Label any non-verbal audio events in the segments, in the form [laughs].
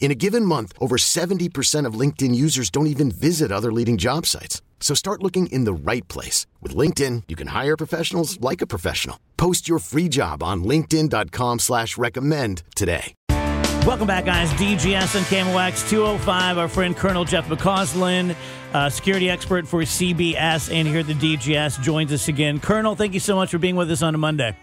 In a given month, over 70% of LinkedIn users don't even visit other leading job sites. So start looking in the right place. With LinkedIn, you can hire professionals like a professional. Post your free job on linkedin.com slash recommend today. Welcome back, guys. DGS and KMOX 205. Our friend Colonel Jeff McCausland, uh, security expert for CBS and here at the DGS, joins us again. Colonel, thank you so much for being with us on a Monday.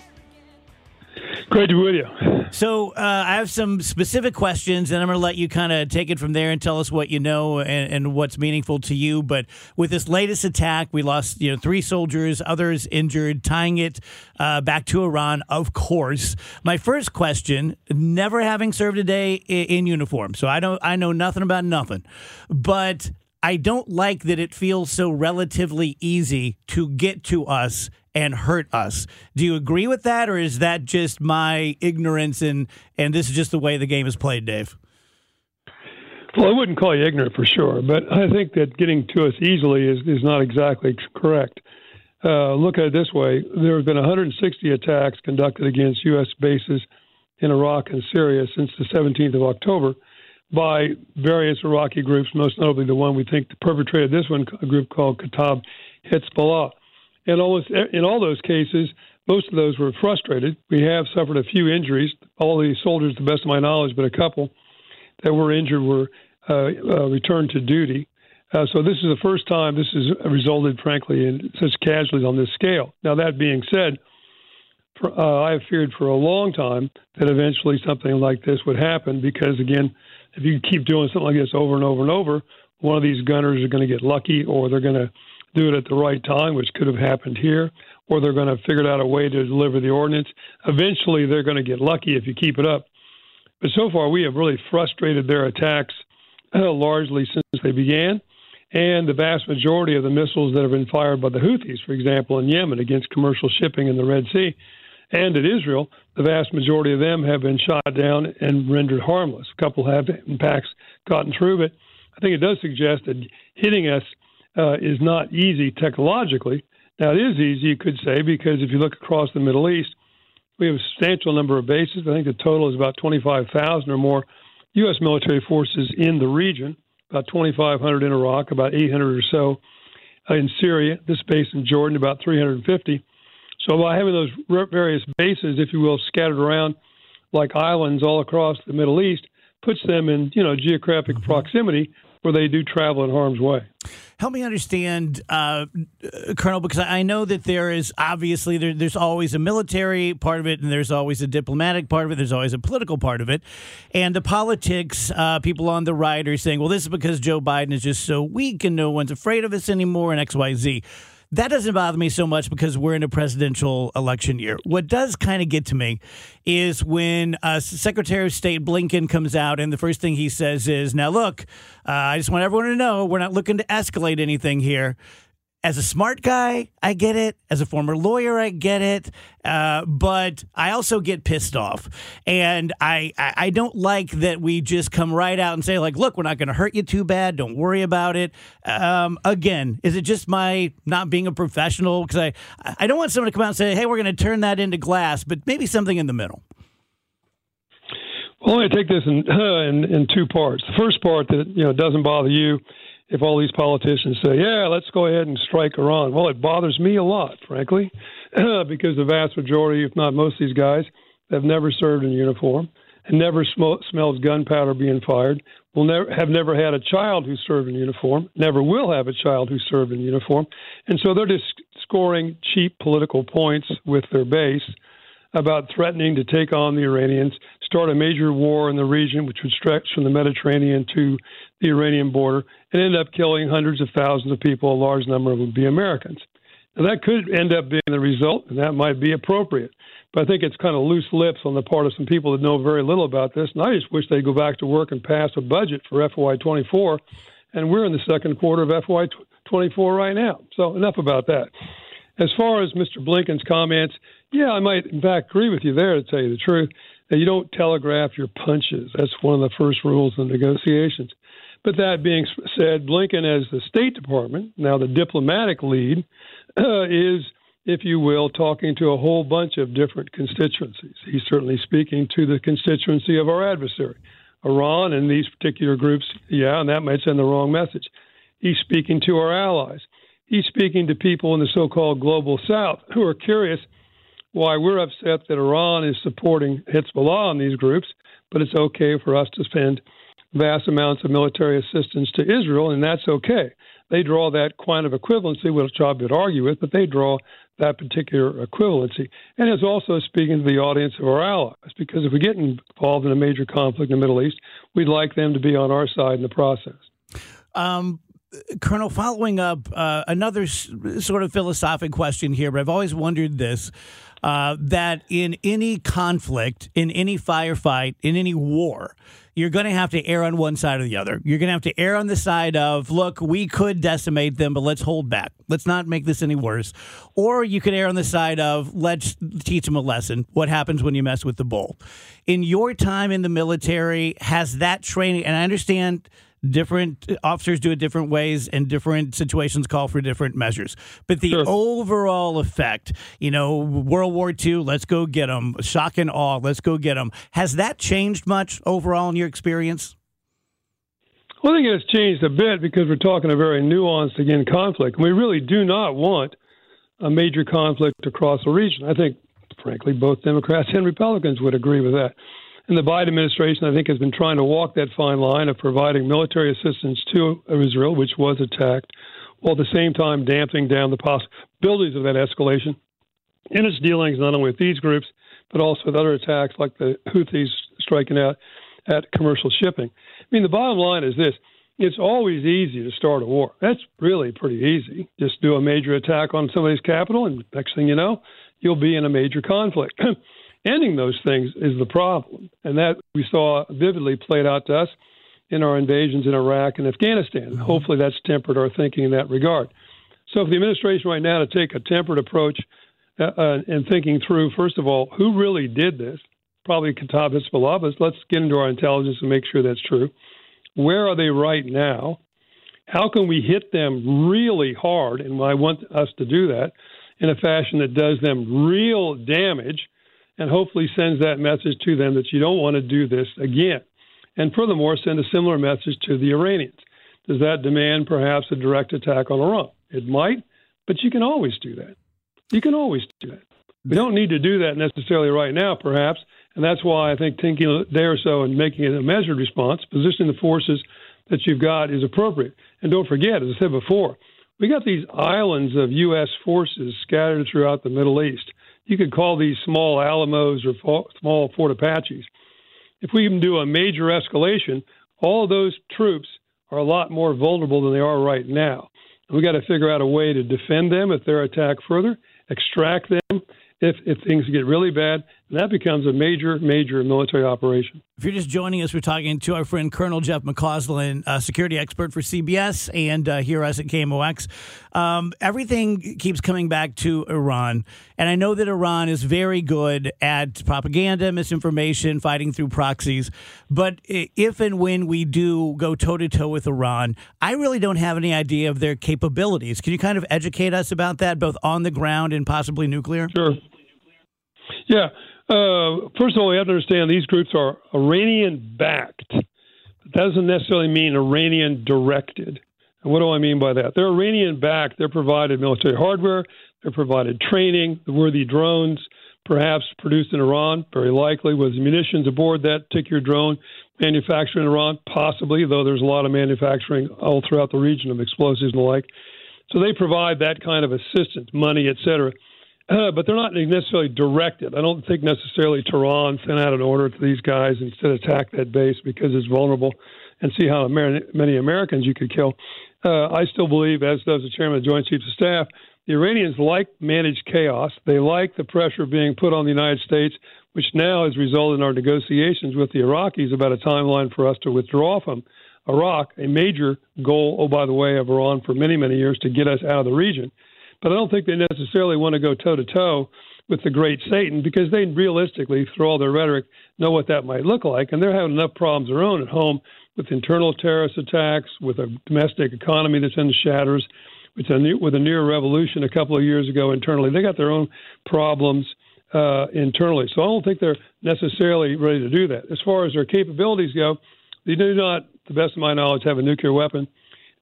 Great to be with you. So uh, I have some specific questions, and I'm going to let you kind of take it from there and tell us what you know and, and, what's meaningful to you. But with this latest attack, we lost you know three soldiers, others injured, tying it uh, back to Iran. Of course, my first question: never having served a day in, in uniform, so I don't I know nothing about nothing, but I don't like that it feels so relatively easy to get to us and hurt us. Do you agree with that, or is that just my ignorance and and this is just the way the game is played, Dave? Well, I wouldn't call you ignorant for sure, but I think that getting to us easily is, is not exactly correct. Uh, look at it this way there have been 160 attacks conducted against U.S. bases in Iraq and Syria since the 17th of October by various Iraqi groups, most notably the one we think perpetrated this one, a group called Kataib Hezbollah. And almost in all those cases, most of those were frustrated. We have suffered a few injuries. All the soldiers, to the best of my knowledge, but a couple that were injured were uh, uh, returned to duty. Uh, so this is the first time this has resulted, frankly, in such casualties on this scale. Now that being said, for, uh, I have feared for a long time that eventually something like this would happen because, again, if you keep doing something like this over and over and over, one of these gunners are going to get lucky or they're going to do it at the right time, which could have happened here, or they're going to figure out a way to deliver the ordinance. Eventually, they're going to get lucky if you keep it up. But so far, we have really frustrated their attacks uh, largely since they began. And the vast majority of the missiles that have been fired by the Houthis, for example, in Yemen against commercial shipping in the Red Sea and at Israel, the vast majority of them have been shot down and rendered harmless. A couple have, in fact, gotten through, but I think it does suggest that hitting us uh, is not easy technologically. Now, it is easy, you could say, because if you look across the Middle East, we have a substantial number of bases. I think the total is about 25,000 or more U.S. military forces in the region, about 2,500 in Iraq, about 800 or so uh, in Syria, this base in Jordan, about 350. So by having those various bases, if you will, scattered around like islands all across the Middle East, puts them in you know geographic mm-hmm. proximity where they do travel in harm's way. Help me understand, uh, Colonel, because I know that there is obviously there, there's always a military part of it, and there's always a diplomatic part of it. There's always a political part of it, and the politics. Uh, people on the right are saying, "Well, this is because Joe Biden is just so weak, and no one's afraid of us anymore," and X, Y, Z. That doesn't bother me so much because we're in a presidential election year. What does kind of get to me is when uh, Secretary of State Blinken comes out and the first thing he says is, Now, look, uh, I just want everyone to know we're not looking to escalate anything here as a smart guy, I get it. As a former lawyer, I get it. Uh, but I also get pissed off, and I, I don't like that we just come right out and say like, "Look, we're not going to hurt you too bad. Don't worry about it." Um, again, is it just my not being a professional? Because I I don't want someone to come out and say, "Hey, we're going to turn that into glass," but maybe something in the middle. Well, I take this in, uh, [clears throat] in in two parts. The first part that you know doesn't bother you if all these politicians say, yeah, let's go ahead and strike Iran. Well, it bothers me a lot, frankly, [clears throat] because the vast majority, if not most of these guys, have never served in uniform and never sm- smelled gunpowder being fired, will never have never had a child who served in uniform, never will have a child who served in uniform, and so they're just scoring cheap political points with their base. about threatening to take on the Iranians, start a major war in the region, which would stretch from the Mediterranean to the Iranian border, and end up killing hundreds of thousands of people, a large number of them would be Americans. Now, that could end up being the result, and that might be appropriate. But I think it's kind of loose lips on the part of some people that know very little about this. And I just wish they'd go back to work and pass a budget for FY24. And we're in the second quarter of FY24 right now. So enough about that. As far as Mr. Blinken's comments, yeah, I might in fact agree with you there to tell you the truth. That you don't telegraph your punches. That's one of the first rules in negotiations. But that being said, Blinken, as the State Department, now the diplomatic lead, uh, [clears throat] is, if you will, talking to a whole bunch of different constituencies. He's certainly speaking to the constituency of our adversary, Iran, and these particular groups, yeah, and that might send the wrong message. He's speaking to our allies. He's speaking to people in the so called global south who are curious why we're upset that Iran is supporting Hezbollah and these groups, but it's okay for us to spend vast amounts of military assistance to Israel, and that's okay. They draw that kind of equivalency, which I would argue with, but they draw that particular equivalency. And it's also speaking to the audience of our allies, because if we get involved in a major conflict in the Middle East, we'd like them to be on our side in the process. Um, Colonel, following up, uh, another s- sort of philosophic question here, but I've always wondered this uh, that in any conflict, in any firefight, in any war, you're going to have to err on one side or the other. You're going to have to err on the side of, look, we could decimate them, but let's hold back. Let's not make this any worse. Or you could err on the side of, let's teach them a lesson. What happens when you mess with the bull? In your time in the military, has that training, and I understand different officers do it different ways and different situations call for different measures but the Sure. overall effect you know world war ii let's go get them shock and awe let's go get them has that changed much overall in your experience Well, I think it's changed a bit because we're talking a very nuanced, again, conflict. We really do not want a major conflict across the region. I think, frankly, both Democrats and Republicans would agree with that. And the Biden administration, I think, has been trying to walk that fine line of providing military assistance to Israel, which was attacked, while at the same time damping down the possibilities of that escalation in its dealings not only with these groups, but also with other attacks like the Houthis striking out at commercial shipping. I mean, the bottom line is this it's always easy to start a war. That's really pretty easy. Just do a major attack on somebody's capital, and next thing you know, you'll be in a major conflict. [clears throat] Ending those things is the problem. And that we saw vividly played out to us in our invasions in Iraq and Afghanistan. Hopefully, that's tempered our thinking in that regard. So, for the administration right now to take a tempered approach uh, uh, and thinking through, first of all, who really did this? Probably Kataib Hezbollah, but let's get into our intelligence and make sure that's true. Where are they right now? How can we hit them really hard? And I want us to do that in a fashion that does them real damage and hopefully sends that message to them that you don't want to do this again. And furthermore, send a similar message to the Iranians. Does that demand perhaps a direct attack on Iran? It might, but you can always do that. You can always do that. We don't need to do that necessarily right now, perhaps, and that's why I think thinking a day or so and making it a measured response, positioning the forces that you've got is appropriate. And don't forget, as I said before, we got these islands of U.S. forces scattered throughout the Middle East. You could call these small Alamos or small Fort Apaches. If we can do a major escalation, all those troops are a lot more vulnerable than they are right now. We've got to figure out a way to defend them if they're attacked further, extract them if, if things get really bad, that becomes a major, major military operation. If you're just joining us, we're talking to our friend Colonel Jeff McCausland, a security expert for CBS and uh, here us at KMOX. Um, everything keeps coming back to Iran. And I know that Iran is very good at propaganda, misinformation, fighting through proxies. But if and when we do go toe to toe with Iran, I really don't have any idea of their capabilities. Can you kind of educate us about that, both on the ground and possibly nuclear? Sure. Yeah. Uh, first of all, we have to understand these groups are Iranian backed. That doesn't necessarily mean Iranian directed. And what do I mean by that? They're Iranian backed. They're provided military hardware. They're provided training. The worthy drones, perhaps produced in Iran, very likely, was munitions aboard that particular drone manufactured in Iran, possibly, though there's a lot of manufacturing all throughout the region of explosives and the like. So they provide that kind of assistance, money, et cetera. Uh, but they're not necessarily directed. I don't think necessarily Tehran sent out an order to these guys said attack that base because it's vulnerable and see how many Americans you could kill. Uh, I still believe, as does the chairman of the Joint Chiefs of Staff, the Iranians like managed chaos. They like the pressure being put on the United States, which now has resulted in our negotiations with the Iraqis about a timeline for us to withdraw from Iraq, a major goal, oh, by the way, of Iran for many, many years to get us out of the region. But I don't think they necessarily want to go toe to toe with the great Satan because they realistically, through all their rhetoric, know what that might look like. And they're having enough problems of their own at home with internal terrorist attacks, with a domestic economy that's in the shatters, with a, new, with a near revolution a couple of years ago internally. They got their own problems uh, internally. So I don't think they're necessarily ready to do that. As far as their capabilities go, they do not, to the best of my knowledge, have a nuclear weapon.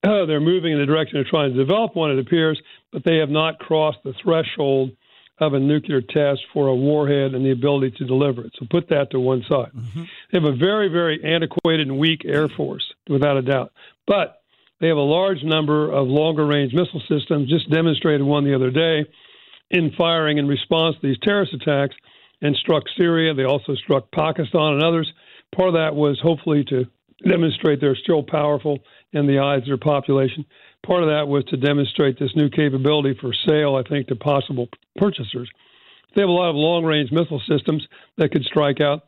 Uh, [clears throat] they're moving in the direction of trying to develop one, it appears, but they have not crossed the threshold of a nuclear test for a warhead and the ability to deliver it. So put that to one side. Mm-hmm. They have a very, very antiquated and weak Air Force, without a doubt. But they have a large number of longer range missile systems, just demonstrated one the other day in firing in response to these terrorist attacks and struck Syria. They also struck Pakistan and others. Part of that was hopefully to demonstrate they're still powerful in the eyes of their population. Part of that was to demonstrate this new capability for sale, I think, to possible purchasers. They have a lot of long range missile systems that could strike out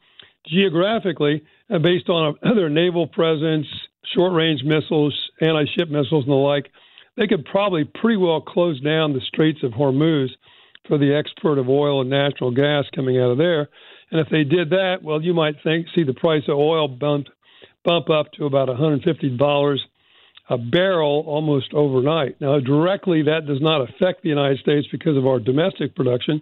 geographically uh, based on their naval presence, short range missiles, anti ship missiles, and the like. They could probably pretty well close down the Straits of Hormuz for the export of oil and natural gas coming out of there. And if they did that, well, you might think see the price of oil bump bump up to about $150 a barrel almost overnight. Now, directly, that does not affect the United States because of our domestic production,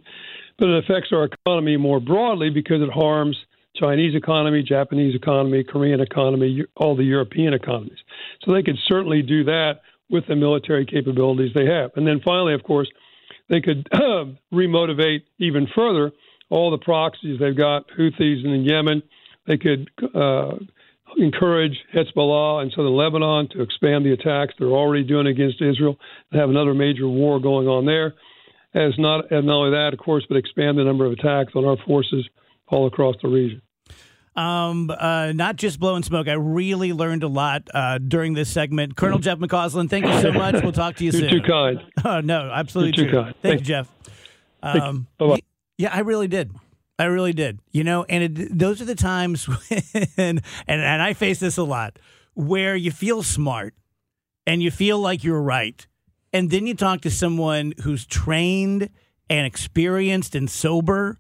but it affects our economy more broadly because it harms Chinese economy, Japanese economy, Korean economy, all the European economies. So they could certainly do that with the military capabilities they have. And then finally, of course, they could [clears throat] remotivate even further all the proxies they've got, Houthis in Yemen. They could uh, encourage Hezbollah and southern Lebanon to expand the attacks they're already doing against Israel and have another major war going on there. As not, and not only that, of course, but expand the number of attacks on our forces all across the region. Um, uh, not just blowing smoke. I really learned a lot uh, during this segment. Colonel Jeff McCausland, thank you so [laughs] much. We'll talk to you You're soon. too kind. [laughs] Oh, no, absolutely You're too true. kind. Thank, thank you, Jeff. Um, Bye-bye. Yeah, I really did. I really did. You know, and it, those are the times [laughs] when, and, and I face this a lot, where you feel smart and you feel like you're right. And then you talk to someone who's trained and experienced and sober,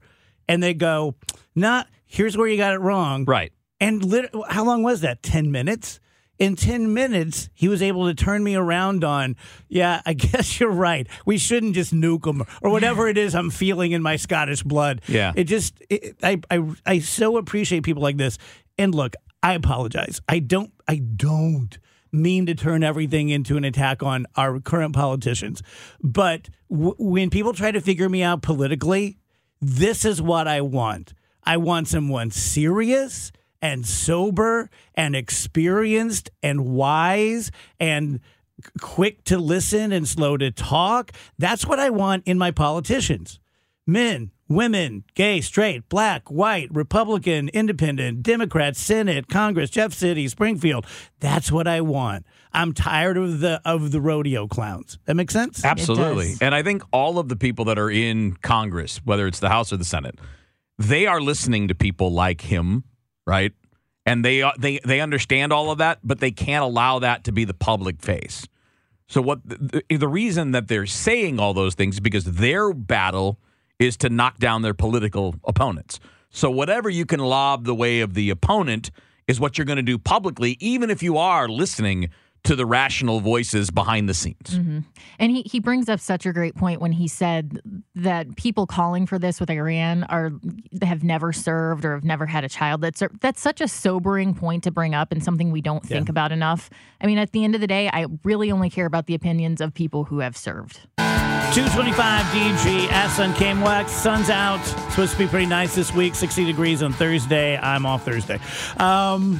and they go, nah, here's where you got it wrong. Right. And lit- how long was that? 10 minutes? In 10 minutes, he was able to turn me around on, yeah, I [laughs] guess you're right. We shouldn't just nuke them or whatever it is I'm feeling in my Scottish blood. Yeah. It just, it, I, I, I so appreciate people like this. And look, I apologize. I don't, I don't mean to turn everything into an attack on our current politicians. But w- when people try to figure me out politically, this is what I want. I want someone serious and sober and experienced and wise and quick to listen and slow to talk. That's what I want in my politicians. Men, women, gay, straight, black, white, Republican, independent, Democrat, Senate, Congress, Jeff City, Springfield. That's what I want. I'm tired of the of the rodeo clowns. That makes sense? Absolutely. And I think all of the people that are in Congress, whether it's the House or the Senate, they are listening to people like him right? And they uh, they they understand all of that, but they can't allow that to be the public face. So what the, the reason that they're saying all those things is because their battle is to knock down their political opponents. So whatever you can lob the way of the opponent is what you're going to do publicly, even if you are listening to the rational voices behind the scenes. Mm-hmm. And he, he brings up such a great point when he said that people calling for this with Iran are have never served or have never had a child. That's that's such a sobering point to bring up and something we don't think yeah. about enough. I mean, at the end of the day, I really only care about the opinions of people who have served. 225 DGS on KMOX. Sun's out. supposed to be pretty nice this week. 60 degrees on Thursday. I'm off Thursday. Um,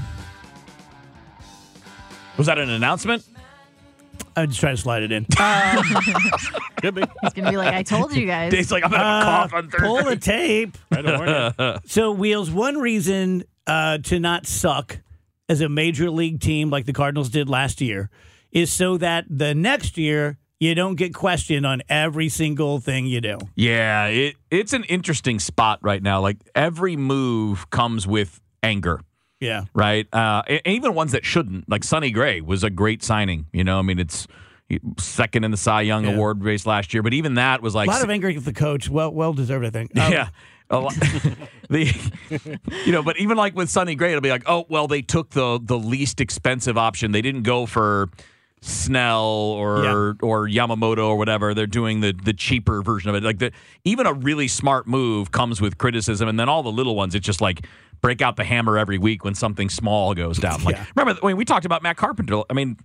was that an announcement? I'm just trying to slide it in. [laughs] Could be. He's gonna be like, I told you guys. Dave's like, I'm gonna Uh, cough on Thursday. pull the tape. [laughs] I. So, Wheels, one reason uh, to not suck as a major league team like the Cardinals did last year is so that the next year you don't get questioned on every single thing you do. Yeah, it it's an interesting spot right now. Like every move comes with anger, Yeah. right? Uh, and even ones that shouldn't. Like Sonny Gray was a great signing. You know, I mean, it's second in the Cy Young Yeah. Award race last year, but even that was like a lot of anger with the coach. Well, well deserved, I think. [laughs] Um, yeah. [laughs] [laughs] The you know, but even like with Sonny Gray, it'll be like, oh well, they took the the least expensive option. They didn't go for Snell or Yeah. or Yamamoto or whatever. They're doing the the cheaper version of it. Like the even a really smart move comes with criticism, and then all the little ones, it's just like break out the hammer every week when something small goes down. Like Yeah. remember when we talked about Matt Carpenter? I mean.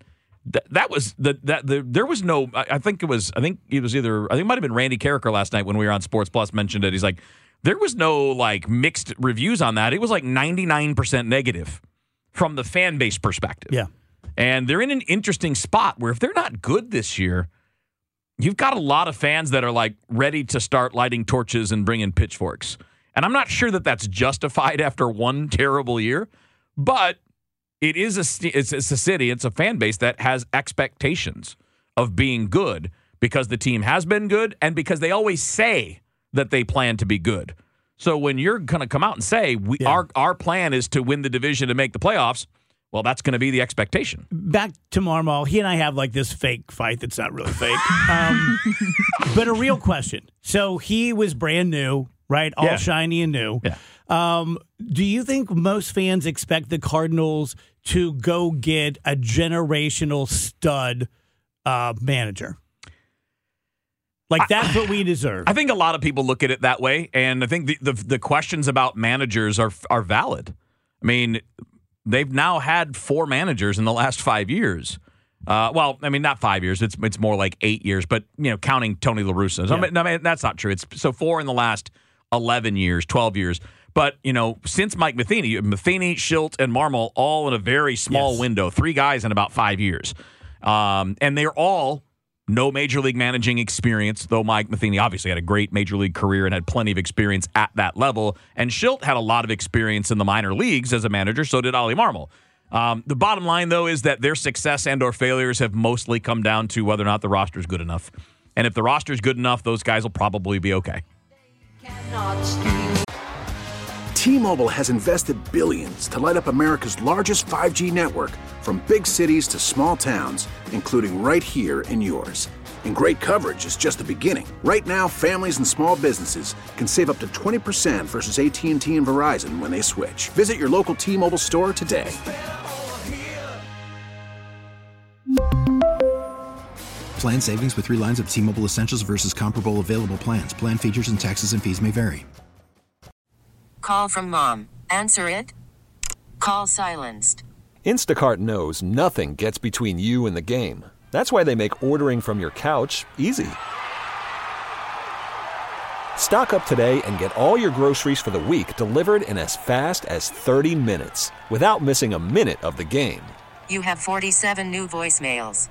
Th- that was the that the there was no I, I think it was I think it was either I think it might have been Randy Karraker last night when we were on Sports Plus mentioned it. He's like there was no like mixed reviews on that. It was like 99% negative from the fan base perspective. Yeah. And they're in an interesting spot where if they're not good this year, you've got a lot of fans that are like ready to start lighting torches and bringing pitchforks. And I'm not sure that that's justified after one terrible year, but it is a it's, it's a city, it's a fan base that has expectations of being good because the team has been good and because they always say that they plan to be good. So when you're going to come out and say we Yeah. our our plan is to win the division to make the playoffs, well, that's going to be the expectation. back to Marmol. He and I have like this fake fight that's not really fake, um, [laughs] but a real question. So he was brand new, right? All Yeah. shiny and new. Yeah. Um, do you think most fans expect the Cardinals to go get a generational stud uh, manager? Like that's what we deserve. I think a lot of people look at it that way, and I think the, the the questions about managers are are valid. I mean, they've now had four managers in the last five years. Uh, well, I mean, not five years. It's it's more like eight years, but you know, counting Tony La Russa. I mean, I mean, that's not true. It's so four in the last eleven years, twelve years. But you know, since Mike Matheny, Matheny, Shildt, and Marmol, all in a very small Yes. window, three guys in about five years, um, and they're all no major league managing experience, though Mike Matheny obviously had a great major league career and had plenty of experience at that level. And Shildt had a lot of experience in the minor leagues as a manager, so did Ollie Marmol. Um, the bottom line, though, is that their success and or failures have mostly come down to whether or not the roster is good enough. And if the roster is good enough, those guys will probably be okay. T-Mobile has invested billions to light up America's largest 5G network from big cities to small towns, including right here in yours. And great coverage is just the beginning. Right now, families and small businesses can save up to 20% versus AT&T and Verizon when they switch. Visit your local T-Mobile store today. Plan savings with three lines of T Mobile Essentials versus comparable available plans. Plan features and taxes and fees may vary. Call from mom. Answer it. Call silenced. Instacart knows nothing gets between you and the game. That's why they make ordering from your couch easy. Stock up today and get all your groceries for the week delivered in as fast as 30 minutes without missing a minute of the game. You have 47 new voicemails.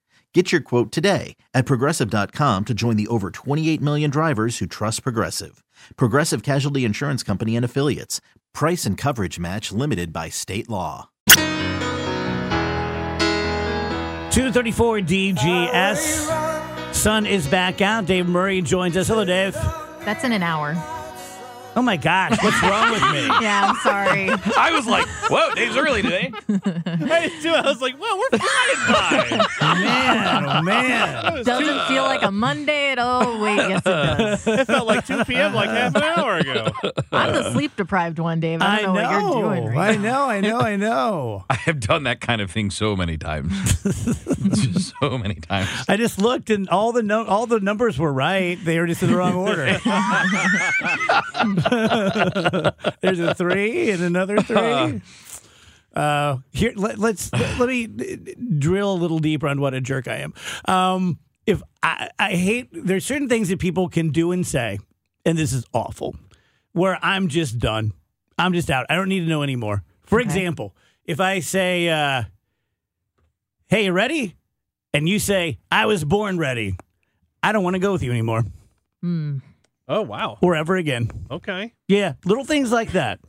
Get your quote today at progressive.com to join the over 28 million drivers who trust Progressive. Progressive Casualty Insurance Company and Affiliates. Price and coverage match limited by state law. 234 DGS. Sun is back out. Dave Murray joins us. Hello, Dave. That's in an hour. Oh my gosh, what's wrong with me? [laughs] Yeah, I'm sorry. I was like, whoa, Dave's early today. [laughs] I did too. I was like, well, we're flying by. Man, oh man. Doesn't feel like a Monday at all. Wait, yes, it [laughs] does. It felt like 2 p.m. like half an hour ago. I'm the sleep deprived one, Dave. I don't know, what you're doing. Right I know, I know, I know. I have done that kind of thing so many times. Just so many times. I just looked and all the no- all the numbers were right. They were just in the wrong order. [laughs] There's a three and another three. [laughs] Uh, here, let, let's let me drill a little deeper on what a jerk I am. Um, if I, I hate, there's certain things that people can do and say, and this is awful, where I'm just done. I'm just out. I don't need to know anymore. For example, if I say, uh, "Hey, you ready?" and you say, "I was born ready," I don't want to go with you anymore Hmm. Oh, wow. or ever again. Okay. Yeah, little things like that.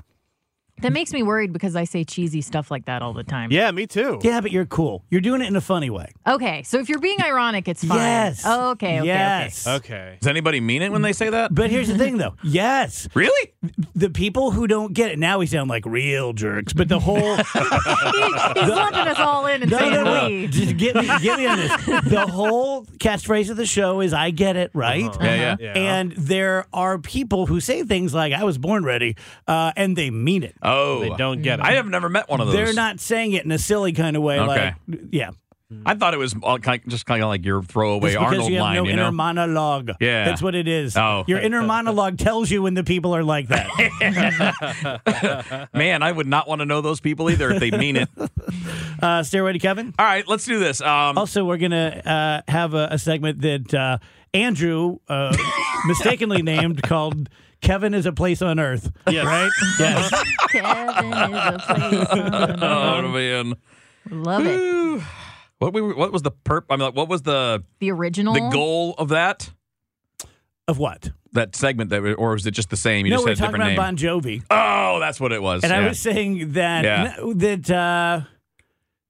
That makes me worried because I say cheesy stuff like that all the time. Yeah, me too. Yeah, but you're cool. You're doing it in a funny way. Okay, so if you're being ironic, it's fine. Yes. Oh, okay, okay, yes. Okay. Does anybody mean it when they say that? But here's the thing, though. [laughs] Yes, Really? the people who don't get it now, we sound like real jerks. But the whole. He- [laughs] He's lumping us all in and no, saying no, no. we. Just get me, get me on this. The whole catchphrase of the show is "I get it right." Yeah, yeah. Yeah. And there are people who say things like "I was born ready," uh, and they mean it. Oh, They don't get it. I have never met one of those. They're not saying it in a silly kind of way. Okay. Like, yeah, I thought it was all kind just kind of like your throwaway It's Arnold you have line, no you inner monologue. Yeah. that's what it is. Oh. your inner [laughs] monologue tells you when the people are like that. [laughs] Man, I would not want to know those people either if they mean it. [laughs] uh, Stairway to Kevin. All right, let's do this. Um, Also, we're gonna uh, have a, a segment that uh, Andrew uh, mistakenly named called "Kevin is a place on Earth." Yes. Right? [laughs] Yes. Kevin is a place on [laughs] earth. oh man, Love it. what we what was the perp? I mean, like, what was the The original. the goal of that of what? that segment? That or was it just the same? You no, just we're had a talking different about name. Bon Jovi, oh, that's what it was. and I was saying that Yeah. that uh,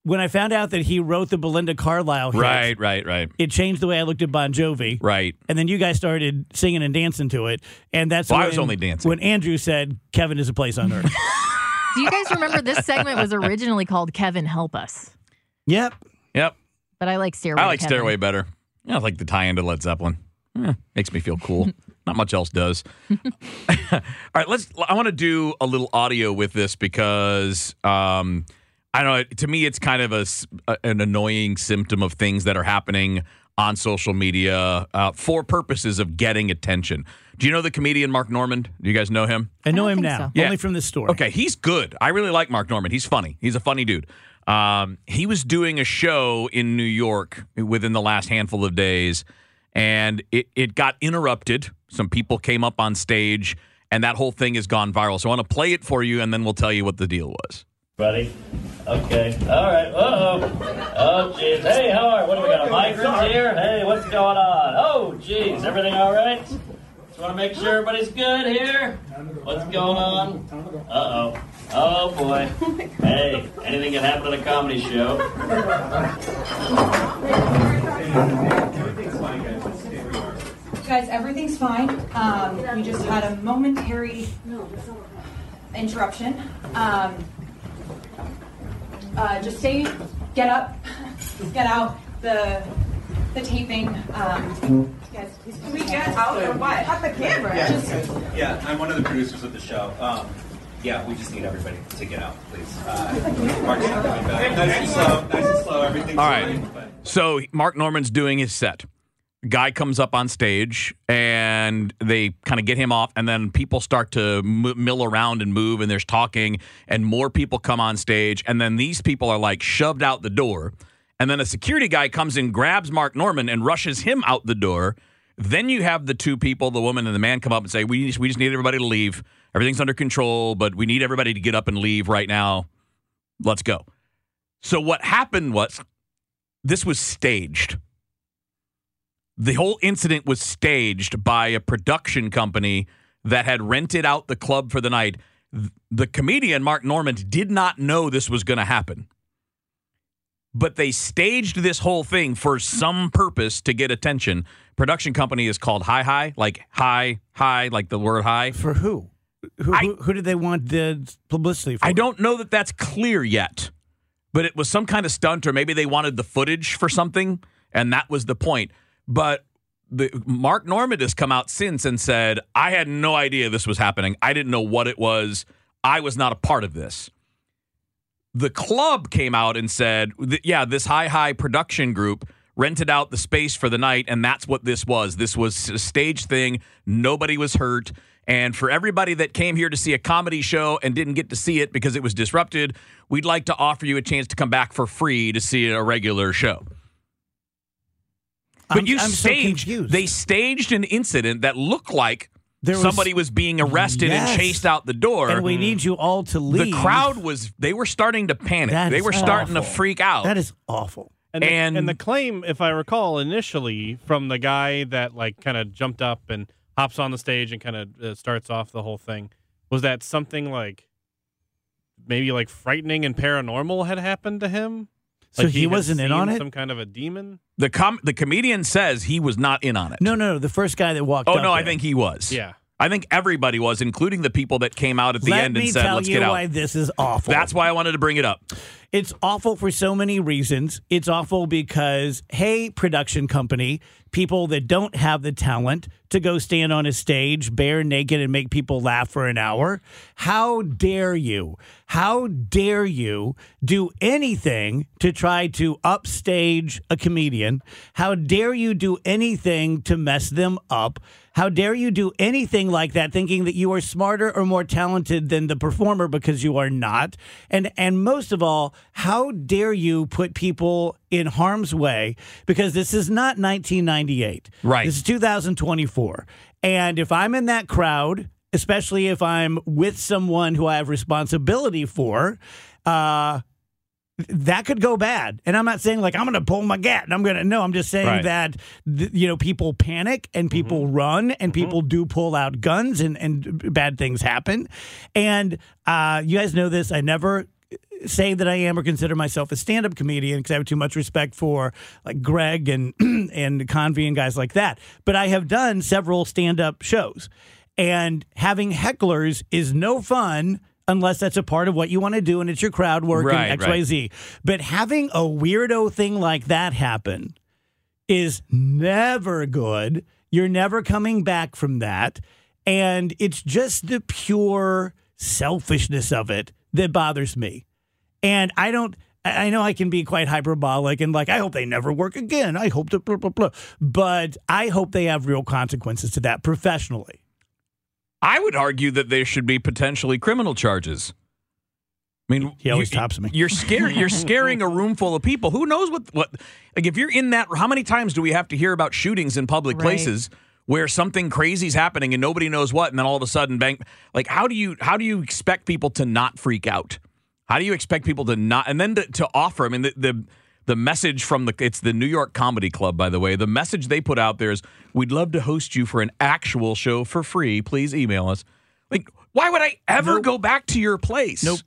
when I found out that he wrote the Belinda Carlisle hit, right, right, right, it changed the way I looked at Bon Jovi. right. And then you guys started singing and dancing to it, and that's Well, I was only dancing. when Andrew said Kevin is a place on Earth. [laughs] Do you guys remember this segment was originally called Kevin Help Us? yep. Yep. But I like Stairway. I like Kevin. Stairway better. I like the tie into Led Zeppelin. Eh, makes me feel cool. [laughs] Not much else does. [laughs] All right, let's. I want to do a little audio with this because um, I don't know. To me, it's kind of a s- a- an annoying symptom of things that are happening on social media uh, for purposes of getting attention. Do you know the comedian Mark Normand? Do you guys know him? I know don't him now, so. Yeah. only from this story. Okay, he's good. I really like Mark Normand. He's funny. He's a funny dude. Um, he was doing a show in New York within the last handful of days, and it, it got interrupted. Some people came up on stage, and that whole thing has gone viral. So I want to play it for you, and then we'll tell you what the deal was. Ready? Okay. All right. Uh oh. Oh, jeez. Hey, how are? What do we got? Migrants here? Hey, what's going on? Oh, jeez. Everything all right? Just want to make sure everybody's good here. What's going on? Uh oh. Oh boy. Hey, anything can happen at a comedy show. Guys, everything's fine. Um, we just had a momentary interruption. Um, uh, just stay, get up, get out. The the taping. Um, guys, please Can we get out or what? Cut the camera. Yeah. Just- yeah, I'm one of the producers of the show. Um, yeah, we just need everybody to get out, please. Uh, Mark's not coming back. Nice and slow, nice and slow. Everything's All right. fine, but- So Mark Normand's doing his set. Guy comes up on stage and they kind of get him off, and then people start to m- mill around and move, and there's talking, and more people come on stage, and then these people are like shoved out the door, and then a security guy comes and grabs Mark Normand and rushes him out the door. Then you have the two people, the woman and the man, come up and say, "We just, we just need everybody to leave. Everything's under control, but we need everybody to get up and leave right now. Let's go." So what happened was this was staged. The whole incident was staged by a production company that had rented out the club for the night. The comedian Mark Normand did not know this was going to happen. But they staged this whole thing for some purpose to get attention. Production company is called Hi Hi, like hi, hi, like the word hi. For who? Who, who, who did they want the publicity for? I don't know that that's clear yet, but it was some kind of stunt, or maybe they wanted the footage for something, and that was the point. But the Mark Normand has come out since and said, "I had no idea this was happening. I didn't know what it was. I was not a part of this." The club came out and said, "Yeah, this high high production group." rented out the space for the night, and that's what this was. This was a stage thing. Nobody was hurt. And for everybody that came here to see a comedy show and didn't get to see it because it was disrupted, we'd like to offer you a chance to come back for free to see a regular show. But I'm- you I'm staged, confused. they staged an incident that looked like There was- somebody was being arrested Yes. and chased out the door. and we need you all to leave. the crowd was, they were starting to panic. That they is were starting to freak out. That is awful. And the, And- and the claim, if I recall initially, from the guy that like kind of jumped up and hops on the stage and kind of uh, starts off the whole thing, was that something like maybe like frightening and paranormal had happened to him? So Like he had wasn't in on it? Some kind of a demon. the com- the comedian says he was not in on it. No, no, no. The first guy that walked. Oh up no, I think he was. Yeah. I think everybody was, including the people that came out at the Let end and said, "Let's you get out." That's why this is awful. That's why I wanted to bring it up. It's awful for so many reasons. It's awful because, hey, production company, people that don't have the talent to go stand on a stage bare naked and make people laugh for an hour, how dare you? How dare you do anything to try to upstage a comedian? How dare you do anything to mess them up? How dare you do anything like that thinking that you are smarter or more talented than the performer because you are not? And and most of all, how dare you put people in harm's way because this is not 1998. Right. This is 2024. And if I'm in that crowd, especially if I'm with someone who I have responsibility for, uh that could go bad. And I'm not saying like I'm going to pull my gat and I'm going to no, I'm just saying Right. that th- you know people panic and people run and people do pull out guns and and bad things happen. And uh you guys know this, I never say that I am or consider myself a stand-up comedian because I have too much respect for like Greg and [clears throat] and Convy and guys like that. But I have done several stand-up shows. And having hecklers is no fun unless that's a part of what you want to do and it's your crowd work Right, and right. XYZ. But having a weirdo thing like that happen is never good. You're never coming back from that. And it's just the pure selfishness of it that bothers me. And I don't. I I know I can be quite hyperbolic and like I hope they never work again. I hope that blah blah blah. But I hope they have real consequences to that professionally. I would argue that there should be potentially criminal charges. I mean, He always you- tops me. You're scared. You're [laughs] scaring a room full of people. Who knows what? What? Like, if you're in that, how many times do we have to hear about shootings in public Right. places where something crazy's happening and nobody knows what, and then all of a sudden, bang! Like, how do you how do you expect people to not freak out? How do you expect people to not? And then to, to offer. I mean, the, the the message from the it's the New York Comedy Club, by the way. The message they put out there is, "We'd love to host you for an actual show for free. Please email us." Like, why would I ever go back to your place? Nope.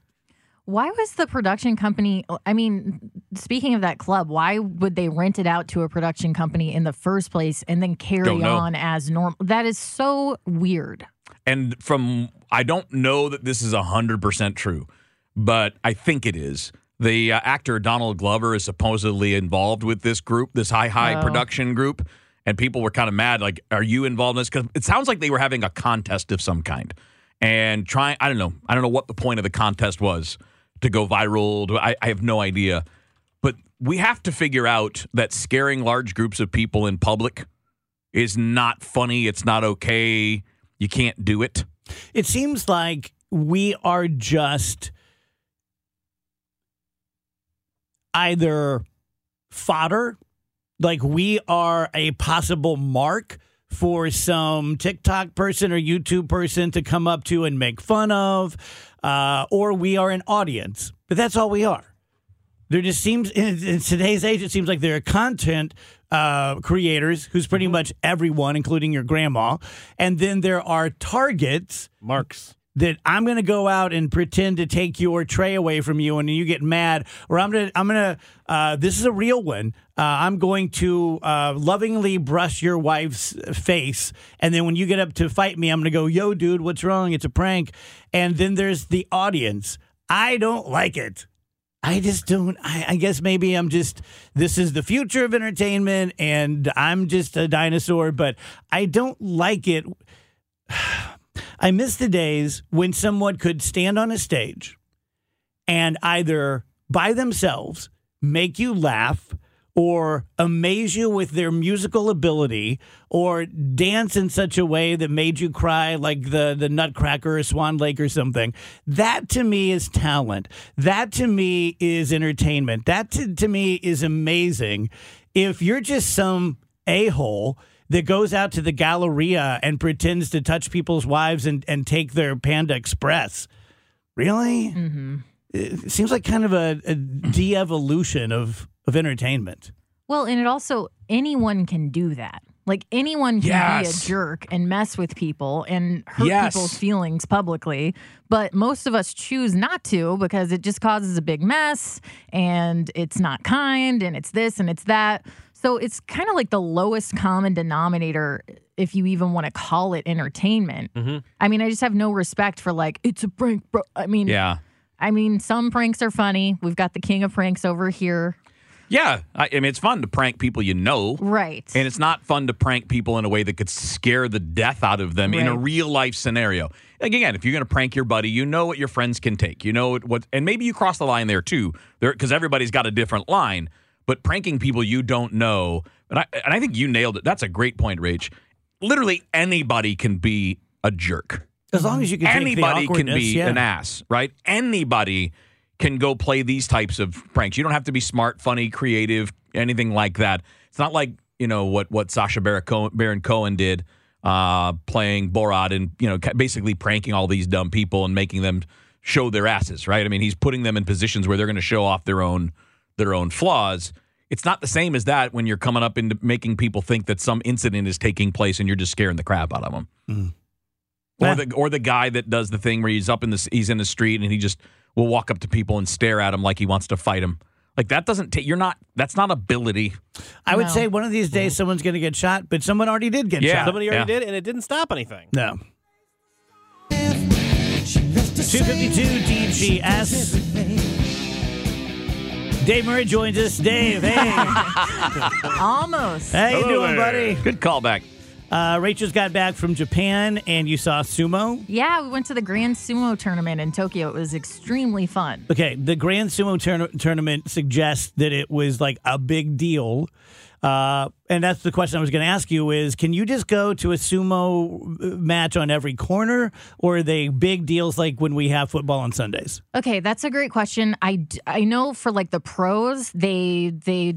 Why was the production company? I mean, speaking of that club, why would they rent it out to a production company in the first place and then carry on as normal? That is so weird. And from I don't know that this is hundred percent true, but I think it is. The uh, actor Donald Glover is supposedly involved with this group, this high high Oh. production group, and people were kind of mad. Like, are you involved in this? Because it sounds like they were having a contest of some kind and trying. I don't know. I don't know what the point of the contest was to go viral. to- I, I have no idea. But we have to figure out that scaring large groups of people in public is not funny. It's not okay. You can't do it. It seems like we are just either fodder, like we are a possible mark for some TikTok person or YouTube person to come up to and make fun of, uh, or we are an audience. But that's all we are. There just seems in, in today's age, it seems like there are content uh, creators who's pretty much everyone, including your grandma, and then there are targets, Marks. That I'm going to go out and pretend to take your tray away from you, and you get mad, or I'm going to I'm going to uh, this is a real one. Uh, I'm going to uh, lovingly brush your wife's face, and then when you get up to fight me, I'm going to go, "Yo, dude, what's wrong? It's a prank." And then there's the audience. I don't like it. I just don't. I, I, guess maybe I'm just. This is the future of entertainment, and I'm just a dinosaur. But I don't like it. [sighs] I miss the days when someone could stand on a stage and either by themselves make you laugh or amaze you with their musical ability or dance in such a way that made you cry like the the nutcracker or swan lake or something. That to me is talent. That to me is entertainment. That to, to me is amazing. If you're just some a-hole that goes out to the Galleria and pretends to touch people's wives and, and take their Panda Express. Really? Mm-hmm. It seems like kind of a, a de evolution of, of entertainment. Well, and it also, anyone can do that. Like anyone can Yes. be a jerk and mess with people and hurt Yes. people's feelings publicly, but most of us choose not to because it just causes a big mess and it's not kind and it's this and it's that. So it's kind of like the lowest common denominator if you even want to call it entertainment. Mm-hmm. I mean, I just have no respect for like it's a prank, bro. I mean, Yeah. I mean, some pranks are funny. We've got the king of pranks over here. Yeah. I, I mean, it's fun to prank people you know. Right. And it's not fun to prank people in a way that could scare the death out of them in a real life scenario. Like, Again, if you're going to prank your buddy, you know what your friends can take. You know what, what and maybe you cross the line there too, because everybody's got a different line. But pranking people you don't know, and I and I think you nailed it. That's a great point, Rach. Literally anybody can be a jerk. As long as you can anybody can be yeah. an ass, right? Anybody can go play these types of pranks. You don't have to be smart, funny, creative, anything like that. It's not like you know what what Sacha Baron Cohen, did, uh, playing Borat and you know basically pranking all these dumb people and making them show their asses, right? I mean, he's putting them in positions where they're going to show off their own their own flaws. It's not the same as that when you're coming up into making people think that some incident is taking place and you're just scaring the crap out of them. Mm. Or Yeah. the or the guy that does the thing where he's up in the he's in the street and he just will walk up to people and stare at them like he wants to fight them. Like that doesn't take. You're not. That's not ability. I would No. say one of these days mm. someone's going to get shot, but someone already did get Yeah. shot. Somebody already Yeah. did, and it didn't stop anything. No. 252 DGS. Dave Murray joins us. Dave, hey. [laughs] Almost. How you Hello doing, there. buddy? Good callback. Uh, Rachel's got back from Japan, and you saw sumo. Yeah, we went to the Grand Sumo tournament in Tokyo. It was extremely fun. Okay, the Grand Sumo tourna- tournament suggests that it was like a big deal. Uh, and that's the question I was going to ask you is can you just go to a sumo uh, match on every corner or are they big deals like when we have football on Sundays? Okay, that's a great question. I, I know for like the pros, they they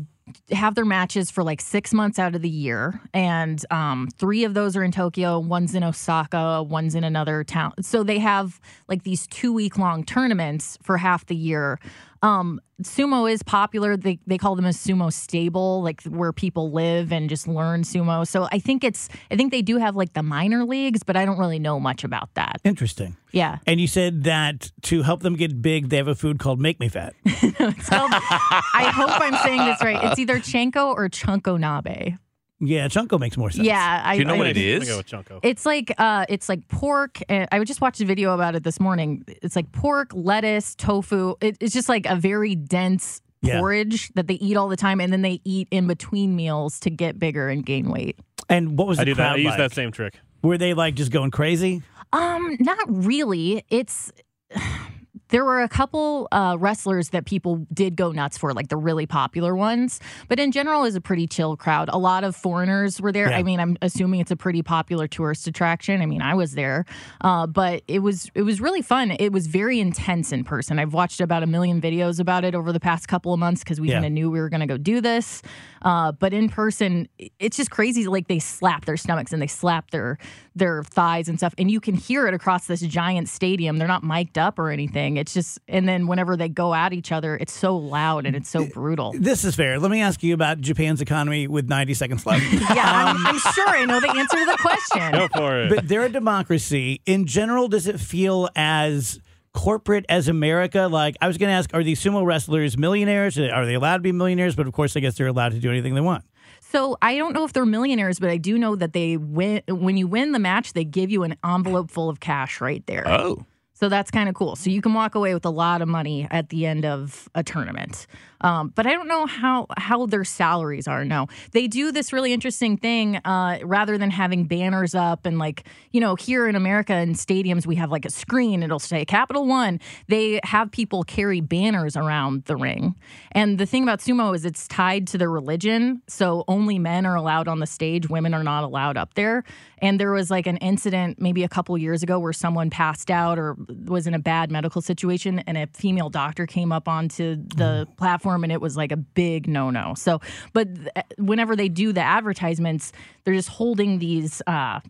have their matches for like six months out of the year, and um, three of those are in Tokyo. One's in Osaka. One's in another town. So they have like these two week long tournaments for half the year. Um, sumo is popular. They they call them a sumo stable, like where people live and just learn sumo. So I think it's I think they do have like the minor leagues, but I don't really know much about that. Interesting. Yeah. And you said that to help them get big, they have a food called Make Me Fat. [laughs] Called, I hope I'm saying this right. It's either chanko or Chunko Nabe. Yeah, Chunko makes more sense. Yeah, I Do you know I- what it I'm is? go with Chunko. It's like uh, it's like pork. And I just watched a video about it this morning. It's like pork, lettuce, tofu. It, it's just like a very dense Yeah. porridge that they eat all the time, and then they eat in between meals to get bigger and gain weight. And what was the I do that. crowd I use that same trick. Were they like just going crazy? Um, not really. It's [sighs] there were a couple uh, wrestlers that people did go nuts for, like the really popular ones. But in general, it was a pretty chill crowd. A lot of foreigners were there. Yeah. I mean, I'm assuming it's a pretty popular tourist attraction. I mean, I was there, uh, but it was it was really fun. It was very intense in person. I've watched about a million videos about it over the past couple of months because we Yeah. kind of knew we were going to go do this. Uh, but in person, it's just crazy. Like they slap their stomachs and they slap their their thighs and stuff, and you can hear it across this giant stadium. They're not mic'd up or anything. It's just, and then whenever they go at each other, it's so loud and it's so brutal. This is fair. Let me ask you about Japan's economy with 90 seconds left. [laughs] Yeah, I'm, I'm um, sure I know the answer to the question. Go for it. But they're a democracy. In general, does it feel as corporate as America? Like, I was going to ask, are these sumo wrestlers millionaires? Are they allowed to be millionaires? But of course, I guess they're allowed to do anything they want. So I don't know if they're millionaires, but I do know that they win. When you win the match, they give you an envelope full of cash right there. Oh. So that's kind of cool. So you can walk away with a lot of money at the end of a tournament. Um, but I don't know how how their salaries are. No, they do this really interesting thing. Uh, rather than having banners up and like you know here in America in stadiums we have like a screen. It'll say Capital One. They have people carry banners around the ring. And the thing about sumo is it's tied to their religion. So only men are allowed on the stage. Women are not allowed up there. And there was like an incident maybe a couple years ago where someone passed out or was in a bad medical situation, and a female doctor came up onto the platform and it was like a big no no. So, but th- whenever they do the advertisements, they're just holding these. Uh,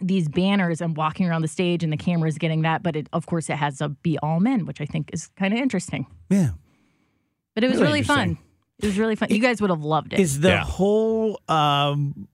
these banners and walking around the stage, and the camera is getting that. But it, of course, it has to be all men, which I think is kind of interesting. Yeah. But it was Really really, fun. It was really fun. You guys would have loved it. Is the whole um,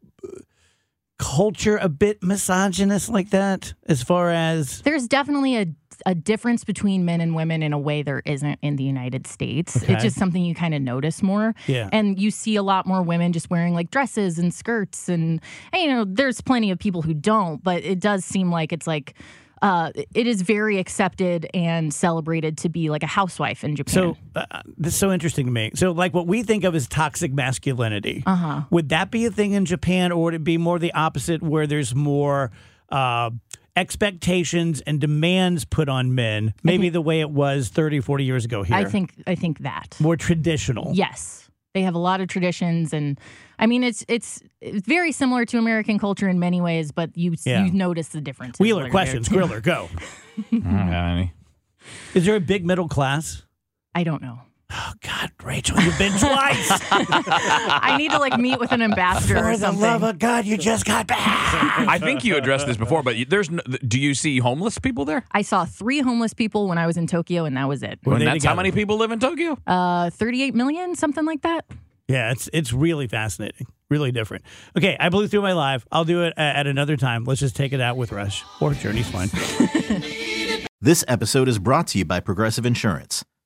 culture a bit misogynist like that as far as There's definitely a a difference between men and women in a way there isn't in the United States. Okay. It's just something you kind of notice more. Yeah. And you see a lot more women just wearing like dresses and skirts and, and, you know, there's plenty of people who don't, but it does seem like it's like uh, it is very accepted and celebrated to be like a housewife in Japan. So uh, this is so interesting to me. So, like what we think of as toxic masculinity, Uh-huh. would that be a thing in Japan, or would it be more the opposite, where there's more uh, expectations and demands put on men? Maybe the way it was 30, 40 years ago here. I think I think that. more traditional. Yes. They have a lot of traditions and I mean it's it's it's very similar to American culture in many ways, but you Yeah. you notice the difference. Wheeler, questions. [laughs] Griller, go. Is there a big middle class? I don't know. Oh God, Rachel, you've been twice. [laughs] I need to like meet with an ambassador or For the love of God, you just got back. I think you addressed this before, but there's no, do you see homeless people there? I saw three homeless people when I was in Tokyo, and that was it. And that's how many people live in Tokyo? Uh, 38 million, something like that. Yeah, it's it's really fascinating, really different. Okay, I blew through my live. I'll do it a- at another time. Let's just take it out with Rush or Journey's fine. [laughs] This episode is brought to you by Progressive Insurance.